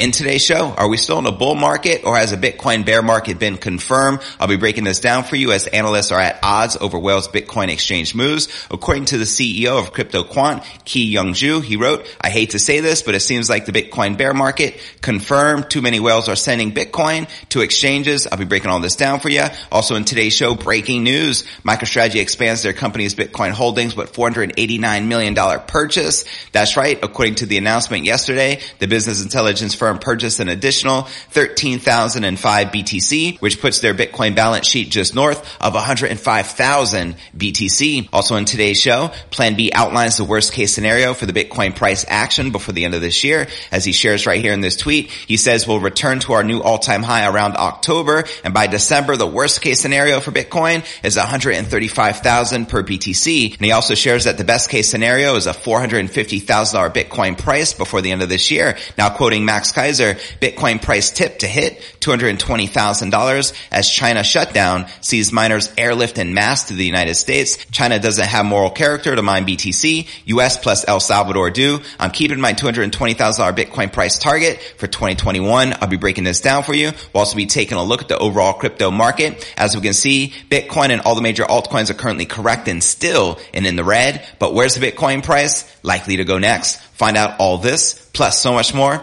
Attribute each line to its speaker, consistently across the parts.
Speaker 1: In today's show, are we still in a bull market or has a Bitcoin bear market been confirmed? I'll be breaking this down for you as analysts are at odds over Whale's Bitcoin exchange moves. According to the CEO of CryptoQuant, Ki Young Ju, he wrote, I hate to say this, but it seems like the Bitcoin bear market confirmed too many whales are sending Bitcoin to exchanges. I'll be breaking all this down for you. Also in today's show, breaking news. MicroStrategy expands their company's Bitcoin holdings with $489 million purchase. That's right. According to the announcement yesterday, the business intelligence firm purchased an additional 13,005 BTC, which puts their Bitcoin balance sheet just north of 105,000 BTC. Also in today's show, Plan B outlines the worst case scenario for the Bitcoin price action before the end of this year. As he shares right here in this tweet, he says we'll return to our new all-time high around October. And by December, the worst case scenario for Bitcoin is 135,000 per BTC. And he also shares that the best case scenario is a $450,000 Bitcoin price before the end of this year. Now quoting Max Keiser, Bitcoin price tip to hit $220,000 as China shutdown sees miners airlift in mass to the United States. China doesn't have moral character to mine BTC. US plus El Salvador do. I'm keeping my $220,000 Bitcoin price target for 2021. I'll be breaking this down for you. We'll also be taking a look at the overall crypto market. As we can see, Bitcoin and all the major altcoins are currently correct and still and in the red. But where's the Bitcoin price? Likely to go next. Find out all this plus so much more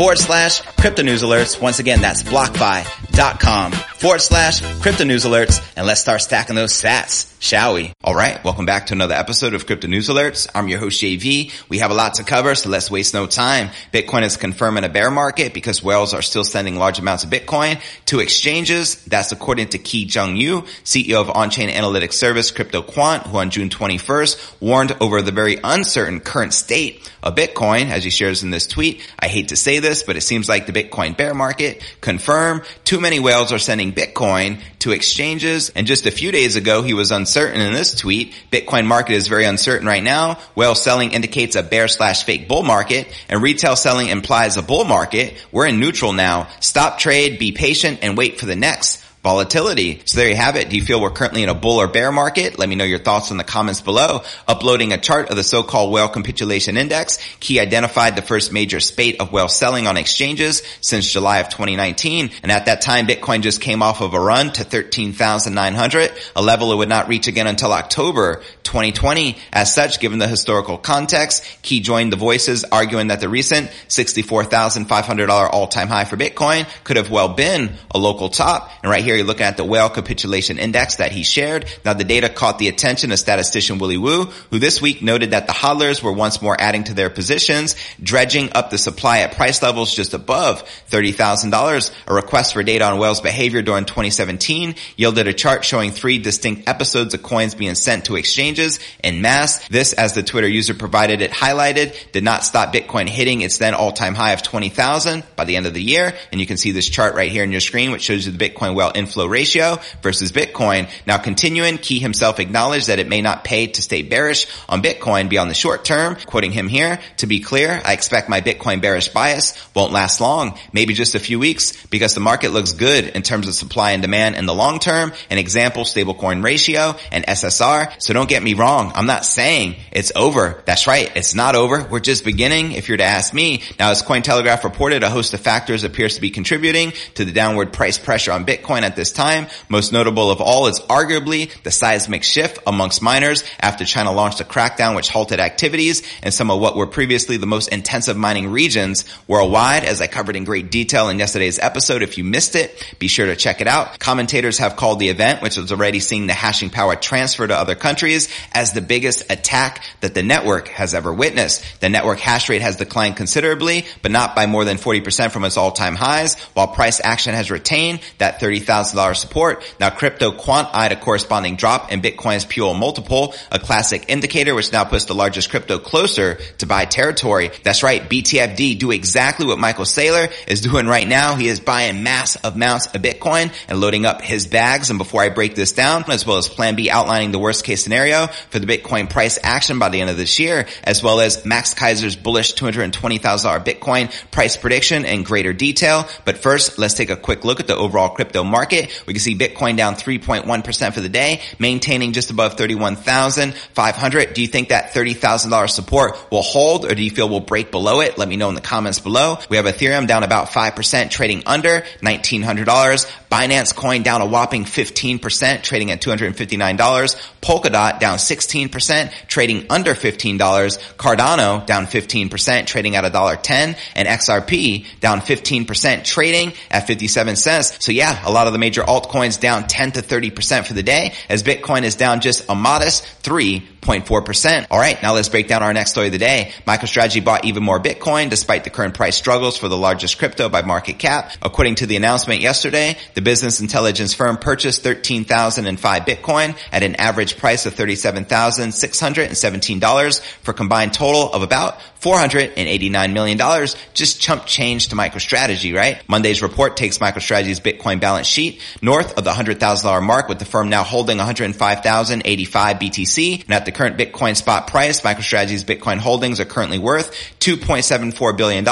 Speaker 1: forward slash crypto news alerts. Once again, that's blockfi.com forward slash crypto news alerts. And let's start stacking those sats shall we? All right. Welcome back to another episode of Crypto News Alerts. I'm your host, JV. We have a lot to cover, so let's waste no time. Bitcoin is confirming a bear market because whales are still sending large amounts of Bitcoin to exchanges. That's according to Ki Young Ju, CEO of on-chain analytics service Crypto Quant, who on June 21st warned over the very uncertain current state of Bitcoin. As he shares in this tweet, I hate to say this, but it seems like the Bitcoin bear market Confirm. too many whales are sending Bitcoin to exchanges. And just a few days ago, he was uncertain uncertain in this tweet. Bitcoin market is very uncertain right now. Whale selling indicates a bear slash fake bull market and retail selling implies a bull market. We're in neutral now. Stop trade, be patient and wait for the next volatility. So there you have it. Do you feel we're currently in a bull or bear market? Let me know your thoughts in the comments below. Uploading a chart of the so-called whale capitulation index, Ki identified the first major spate of whale selling on exchanges since July of 2019. And at that time, Bitcoin just came off of a run to 13,900, a level it would not reach again until October 2020. As such, given the historical context, Ki joined the voices arguing that the recent $64,500 all-time high for Bitcoin could have well been a local top. And right here, here you're looking at the whale capitulation index that he shared. Now the data caught the attention of statistician Willy Woo, who this week noted that the hodlers were once more adding to their positions, dredging up the supply at price levels just above $30,000. A request for data on whales behavior during 2017 yielded a chart showing three distinct episodes of coins being sent to exchanges in mass. This, as the Twitter user provided it highlighted, did not stop Bitcoin hitting its then all-time high of 20,000 by the end of the year. And you can see this chart right here on your screen, which shows you the Bitcoin whale inflow ratio versus Bitcoin. Now continuing, Ki himself acknowledged that it may not pay to stay bearish on Bitcoin beyond the short term. Quoting him here, to be clear, I expect my Bitcoin bearish bias won't last long, maybe just a few weeks because the market looks good in terms of supply and demand in the long term. An example, stablecoin ratio and SSR. So don't get me wrong. I'm not saying it's over. That's right. It's not over. We're just beginning if you're to ask me. Now as Cointelegraph reported, a host of factors appears to be contributing to the downward price pressure on Bitcoin at this time. Most notable of all is arguably the seismic shift amongst miners after China launched a crackdown which halted activities in some of what were previously the most intensive mining regions worldwide, as I covered in great detail in yesterday's episode. If you missed it, be sure to check it out. Commentators have called the event, which was already seeing the hashing power transfer to other countries, as the biggest attack that the network has ever witnessed. The network hash rate has declined considerably, but not by more than 40% from its all-time highs, while price action has retained that $30,000 support. Now crypto quant eyed a corresponding drop in Bitcoin's Puell multiple, a classic indicator which now puts the largest crypto closer to buy territory. That's right, BTFD do exactly what Michael Saylor is doing right now. He is buying mass amounts of Bitcoin and loading up his bags. And before I break this down, as well as plan B outlining the worst case scenario for the Bitcoin price action by the end of this year, as well as Max Keiser's bullish $220,000 Bitcoin price prediction in greater detail. But first, let's take a quick look at the overall crypto market. We can see Bitcoin down 3.1% for the day, maintaining just above 31,500. Do you think that $30,000 support will hold or do you feel we'll break below it? Let me know in the comments below. We have Ethereum down about 5%, trading under $1,900. Binance Coin down a whopping 15%, trading at $259. Polkadot down 16%, trading under $15. Cardano down 15%, trading at $1.10. And XRP down 15%, trading at 57 cents. So yeah, a lot of the major altcoins down 10 to 30% for the day as Bitcoin is down just a modest 3 0.4%. All right, now let's break down our next story of the day. MicroStrategy bought even more Bitcoin despite the current price struggles for the largest crypto by market cap. According to the announcement yesterday, the business intelligence firm purchased 13,005 Bitcoin at an average price of $37,617 for a combined total of about $489 million. Just chump change to MicroStrategy, right? Monday's report takes MicroStrategy's Bitcoin balance sheet north of the $100,000 mark with the firm now holding 105,085 BTC. And at the current Bitcoin spot price, MicroStrategy's Bitcoin holdings are currently worth $2.74 billion,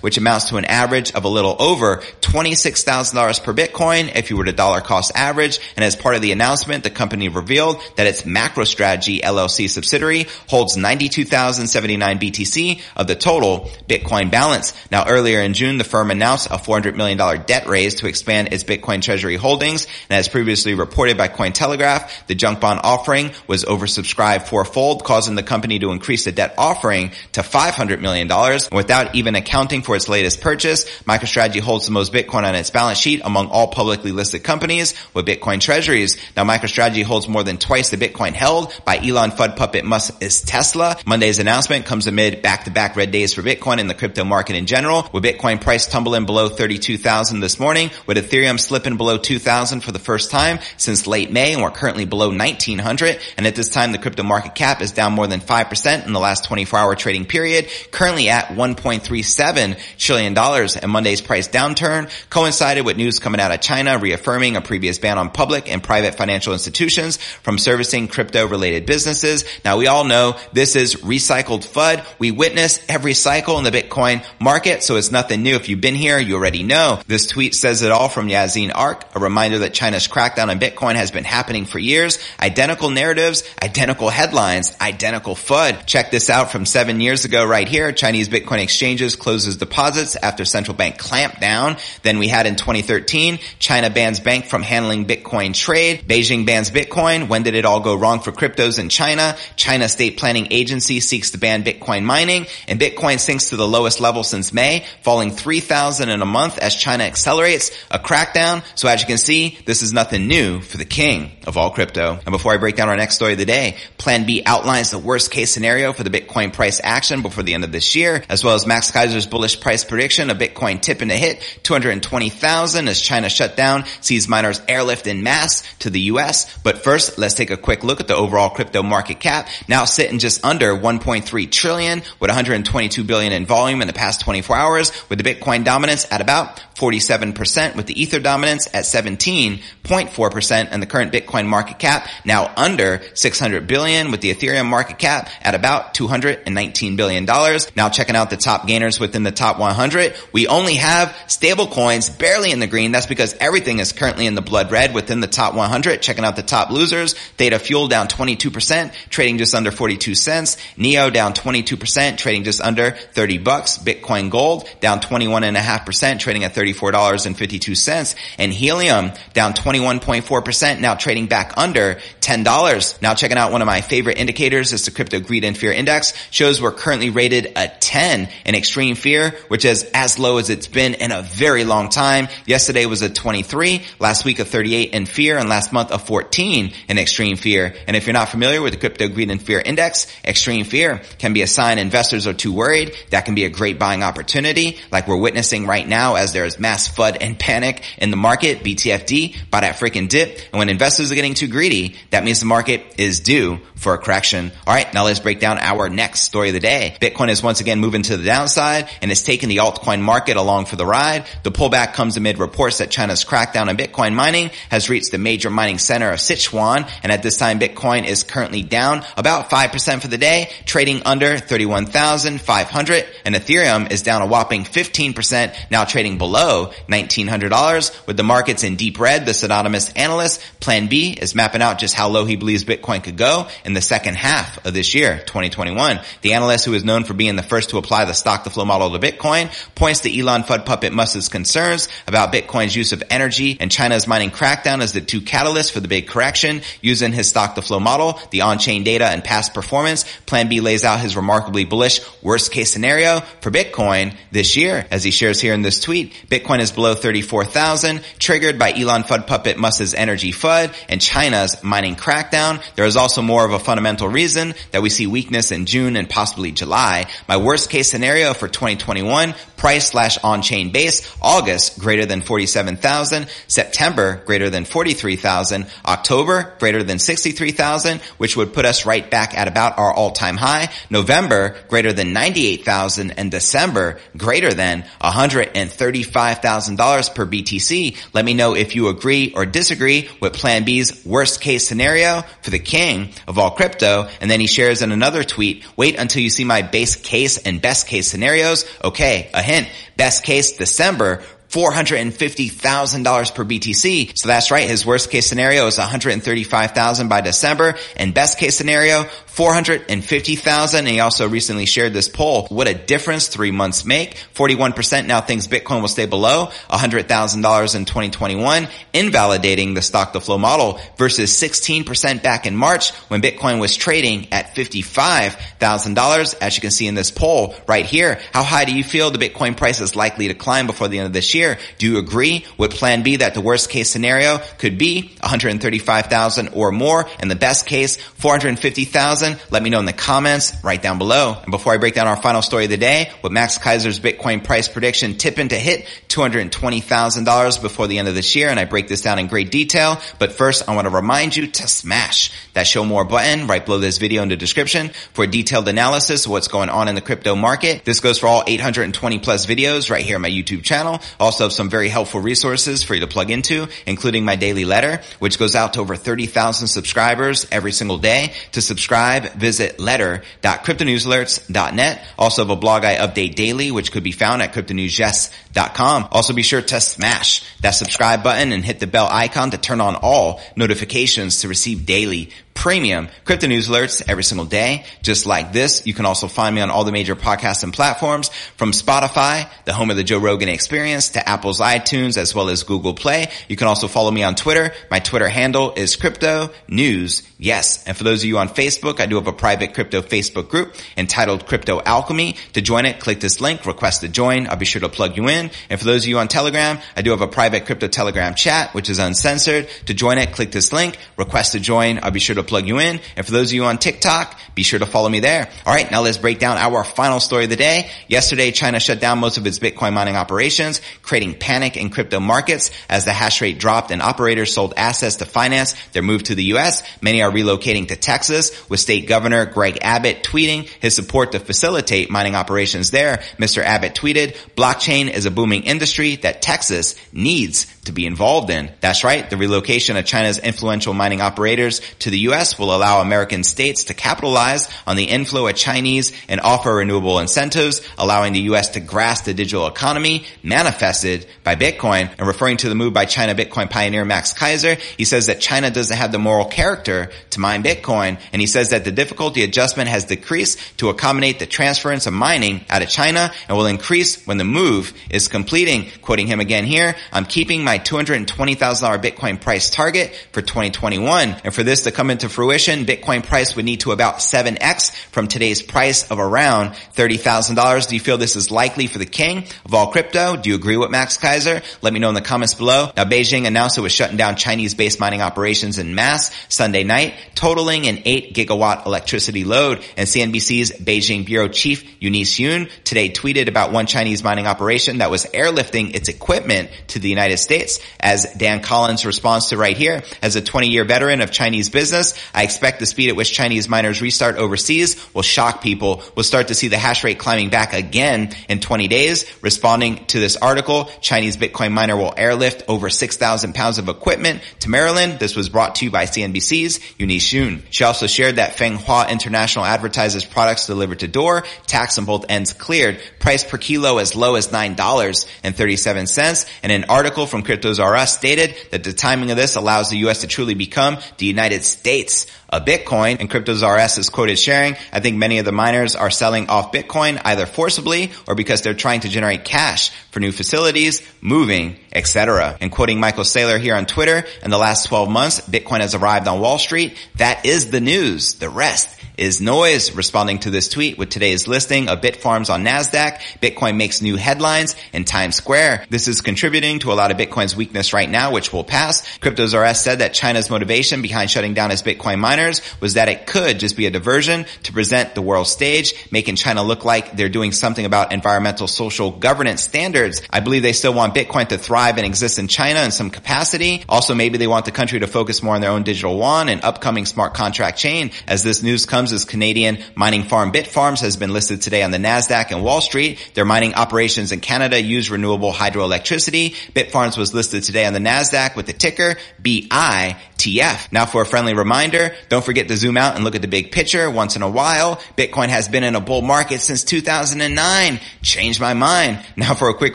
Speaker 1: which amounts to an average of a little over $26,000 per Bitcoin if you were to dollar cost average. And as part of the announcement, the company revealed that its MacroStrategy LLC subsidiary holds 92,079 BTC of the total Bitcoin balance. Now earlier in June, the firm announced a $400 million debt raise to expand its Bitcoin treasury holdings. And as previously reported by Cointelegraph, the junk bond offering was oversubscribed fourfold, causing the company to increase the debt offering to $500 million. Without even accounting for its latest purchase, MicroStrategy holds the most Bitcoin on its balance sheet among all publicly listed companies with Bitcoin treasuries. Now MicroStrategy holds more than twice the Bitcoin held by Elon Fud puppet Musk's Tesla. Monday's announcement comes amid back-to-back red days for Bitcoin in the crypto market in general, with Bitcoin price tumbling below 32,000 this morning, with Ethereum slipping below 2,000 for the first time since late May, and we're currently below 1,900. And at this time, the crypto market cap is down more than 5% in the last 24-hour trading period, currently at $1.37 trillion. And Monday's price downturn coincided with news coming out of China reaffirming a previous ban on public and private financial institutions from servicing crypto-related businesses. Now we all know this is recycled FUD. We witness every cycle in the Bitcoin market, so it's nothing new. If you've been here, you already know. This tweet says it all from Yazin Ark, a reminder that China's crackdown on Bitcoin has been happening for years. Identical narratives, identical headlines, identical FUD. Check this out from seven years ago right here. Chinese Bitcoin exchanges closes deposits after central bank clamp down. Then we had in 2013, China bans bank from handling Bitcoin trade. Beijing bans Bitcoin. When did it all go wrong for cryptos in China? China State Planning Agency seeks to ban Bitcoin mining and Bitcoin sinks to the lowest level since May, falling 3,000 in a month as China accelerates a crackdown. So as you can see, this is nothing new for the king of all crypto. And before I break down our next story of the day, Plan B outlines the worst case scenario for the Bitcoin price action before the end of this year, as well as Max Keiser's bullish price prediction of Bitcoin tipping to hit 220,000 as China shut down, sees miners airlift in mass to the US. But first, let's take a quick look at the overall crypto market cap, now sitting just under 1.3 trillion with 122 billion in volume in the past 24 hours, with the Bitcoin dominance at about 47%, with the Ether dominance at 17.4%, and the current Bitcoin market cap now under 600 billion, with the Ethereum market cap at about 219 billion dollars. Now checking out the top gainers within the top 100, we only have stable coins barely in the green. That's because everything is currently in the blood red within the top 100. Checking out the top losers. Theta Fuel down 22%, trading just under 42 cents. Neo down 22%, trading just under 30 bucks. Bitcoin Gold down 21.5%, trading at $34.52. And Helium down 21.4%, now trading back under $10. Now checking out one of my favorite indicators is the Crypto Greed and Fear Index. Shows we're currently rated a 10 in extreme fear, which is as low as it's been in a very long time. Yesterday was a 23, last week a 38 in fear, and last month a 14 in extreme fear. And if you're not familiar with the Crypto Greed and Fear Index, extreme fear can be a sign investors are too worried. That can be a great buying opportunity, like we're witnessing right now as there is mass FUD and panic in the market. BTFD bought that freaking dip. And when investors are getting too greedy, that means the market is due for a correction. All right, now let's break down our next story of the day. Bitcoin is once again moving to the downside and it's taken the altcoin market along for the ride. The pullback comes amid reports that China's crackdown on Bitcoin mining has reached the major mining center of Sichuan. And at this time, Bitcoin is currently down about 5% for the day, trading under 31,500 and Ethereum is down a whopping 15%, now trading below $1,900 with the markets in deep red. The synonymous analyst Plan B is mapping out just how low he believes Bitcoin could go in the second half of this year, 2021. The analyst who is known for being the first to apply the stock to flow model to Bitcoin points to Elon FUD puppet Musk's concerns about Bitcoin's use of energy and China's mining crackdown as the two catalysts for the big correction using his stock to flow model, the on-chain data and past performance. Plan B lays out his remarkably bullish worst case scenario for Bitcoin this year. As he shares here in this tweet, Bitcoin is below 34,000 triggered by Elon FUD puppet Musk's energy FUD and China's mining crackdown. There is also more of a fundamental reason that we see weakness in June and possibly July. My worst case scenario for 2021, price slash on-chain base, August greater than 47,000, September greater than 43,000, October greater than 63,000, which would put us right back at about our all-time high, November greater than 98,000, and December greater than $135,000 per BTC. Let me know if you agree or disagree with Plan B's worst case scenario for the king of all crypto. And then he shares in another tweet, wait until you see my base case and best case scenarios. Okay, a hint. Best case December, $450,000 per BTC. So that's right. His worst case scenario is 135,000 by December and best case scenario, 450,000. And he also recently shared this poll. What a difference three months make. 41% now thinks Bitcoin will stay below $100,000 in 2021, invalidating the stock to flow model versus 16% back in March when Bitcoin was trading at $55,000. As you can see in this poll right here, how high do you feel the Bitcoin price is likely to climb before the end of this year? Year. Do you agree with plan B that the worst case scenario could be 135,000 or more and the best case 450,000? Let me know in the comments right down below. And before I break down our final story of the day with Max Keiser's Bitcoin price prediction tipping to hit $220,000 before the end of this year and I break this down in great detail. But first I want to remind you to smash that show more button right below this video in the description for a detailed analysis of what's going on in the crypto market. This goes for all 820 plus videos right here on my YouTube channel. Also have some very helpful resources for you to plug into, including my daily letter, which goes out to over 30,000 subscribers every single day. To subscribe, visit letter.cryptonewsalerts.net. Also have a blog I update daily, which could be found at cryptonewsyes.com. Also be sure to smash that subscribe button and hit the bell icon to turn on all notifications to receive daily premium crypto news alerts every single day, just like this. You can also find me on all the major podcasts and platforms from Spotify, the home of the Joe Rogan experience to Apple's iTunes as well as Google Play. You can also follow me on Twitter. My Twitter handle is crypto news. Yes. And for those of you on Facebook, I do have a private crypto Facebook group entitled Crypto Alchemy. To join it, click this link, request to join. I'll be sure to plug you in. And for those of you on Telegram, I do have a private crypto Telegram chat, which is uncensored. To join it, click this link, request to join. I'll be sure to plug you in. And for those of you on TikTok, be sure to follow me there. All right. Now let's break down our final story of the day. Yesterday, China shut down most of its Bitcoin mining operations, creating panic in crypto markets as the hash rate dropped and operators sold assets to finance their move to the U.S. Many are relocating to Texas with state governor Greg Abbott tweeting his support to facilitate mining operations there. Mr. Abbott tweeted, blockchain is a booming industry that Texas needs to be involved in. That's right. The relocation of China's influential mining operators to the U.S. will allow American states to capitalize on the inflow of Chinese and offer renewable incentives, allowing the U.S. to grasp the digital economy manifested by Bitcoin. And referring to the move by China Bitcoin pioneer Max Keiser, he says that China doesn't have the moral character to mine Bitcoin. And he says that the difficulty adjustment has decreased to accommodate the transference of mining out of China and will increase when the move is completing. Quoting him again here, I'm keeping my $220,000 Bitcoin price target for 2021. And for this to come into fruition, Bitcoin price would need to about 7x from today's price of around $30,000. Do you feel this is likely for the king of all crypto? Do you agree with Max Keiser? Let me know in the comments below. Now Beijing announced it was shutting down Chinese based mining operations in mass Sunday night, totaling an 8 gigawatt electricity load. And CNBC's Beijing bureau chief Eunice Yoon today tweeted about one Chinese mining operation that was airlifting its equipment to the United States. As Dan Collins responds to right here, as a 20 year veteran of Chinese business, I expect the speed at which Chinese miners restart overseas will shock people. We'll start to see the hash rate climbing back again in 20 days. Responding to this article, Chinese Bitcoin miner will airlift over 6,000 pounds of equipment to Maryland. This was brought to you by CNBC's Yoon. She also shared that Feng Hua International advertises products delivered to door, tax on both ends cleared, price per kilo as low as $9.37. And an article from Cryptos R stated that the timing of this allows the U.S. to truly become the United States of Bitcoin. And Us is quoted sharing, I think many of the miners are selling off Bitcoin either forcibly or because they're trying to generate cash for new facilities, moving, etc. And quoting Michael Saylor here on Twitter, in the last 12 months, Bitcoin has arrived on Wall Street. That is the news. The rest is Noise responding to this tweet with today's listing of Bitfarms on NASDAQ. Bitcoin makes new headlines in Times Square. This is contributing to a lot of Bitcoin's weakness right now, which will pass. Cryptos R Us said that China's motivation behind shutting down its Bitcoin miners was that it could just be a diversion to present the world stage, making China look like they're doing something about environmental social governance standards. I believe they still want Bitcoin to thrive and exist in China in some capacity. Also, maybe they want the country to focus more on their own digital yuan and upcoming smart contract chain. As this news comes Canadian mining farm Bitfarms has been listed today on the NASDAQ and Wall Street. Their mining operations in Canada use renewable hydroelectricity. Bitfarms was listed today on the NASDAQ with the ticker BITF. Now for a friendly reminder, don't forget to zoom out and look at the big picture once in a while. Bitcoin has been in a bull market since 2009. Changed my mind. Now for a quick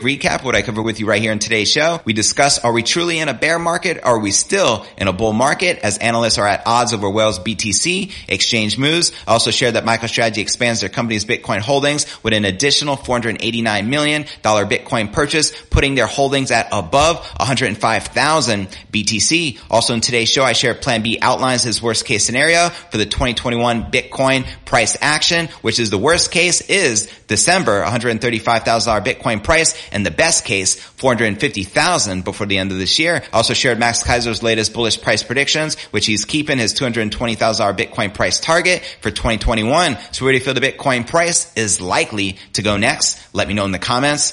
Speaker 1: recap, what I cover with you right here in today's show, we discuss are we truly in a bear market? Are we still in a bull market as analysts are at odds over Wells BTC exchange moves? I also shared that MicroStrategy expands their company's Bitcoin holdings with an additional $489 million Bitcoin purchase, putting their holdings at above 105,000 BTC. Also in today's show, I shared Plan B outlines his worst case scenario for the 2021 Bitcoin price action, which is the worst case is December, $135,000 Bitcoin price, and the best case, 450,000 before the end of this year. Also shared Max Keiser's latest bullish price predictions, which he's keeping his $220,000 Bitcoin price target for 2021. So where do you feel the Bitcoin price is likely to go next? Let me know in the comments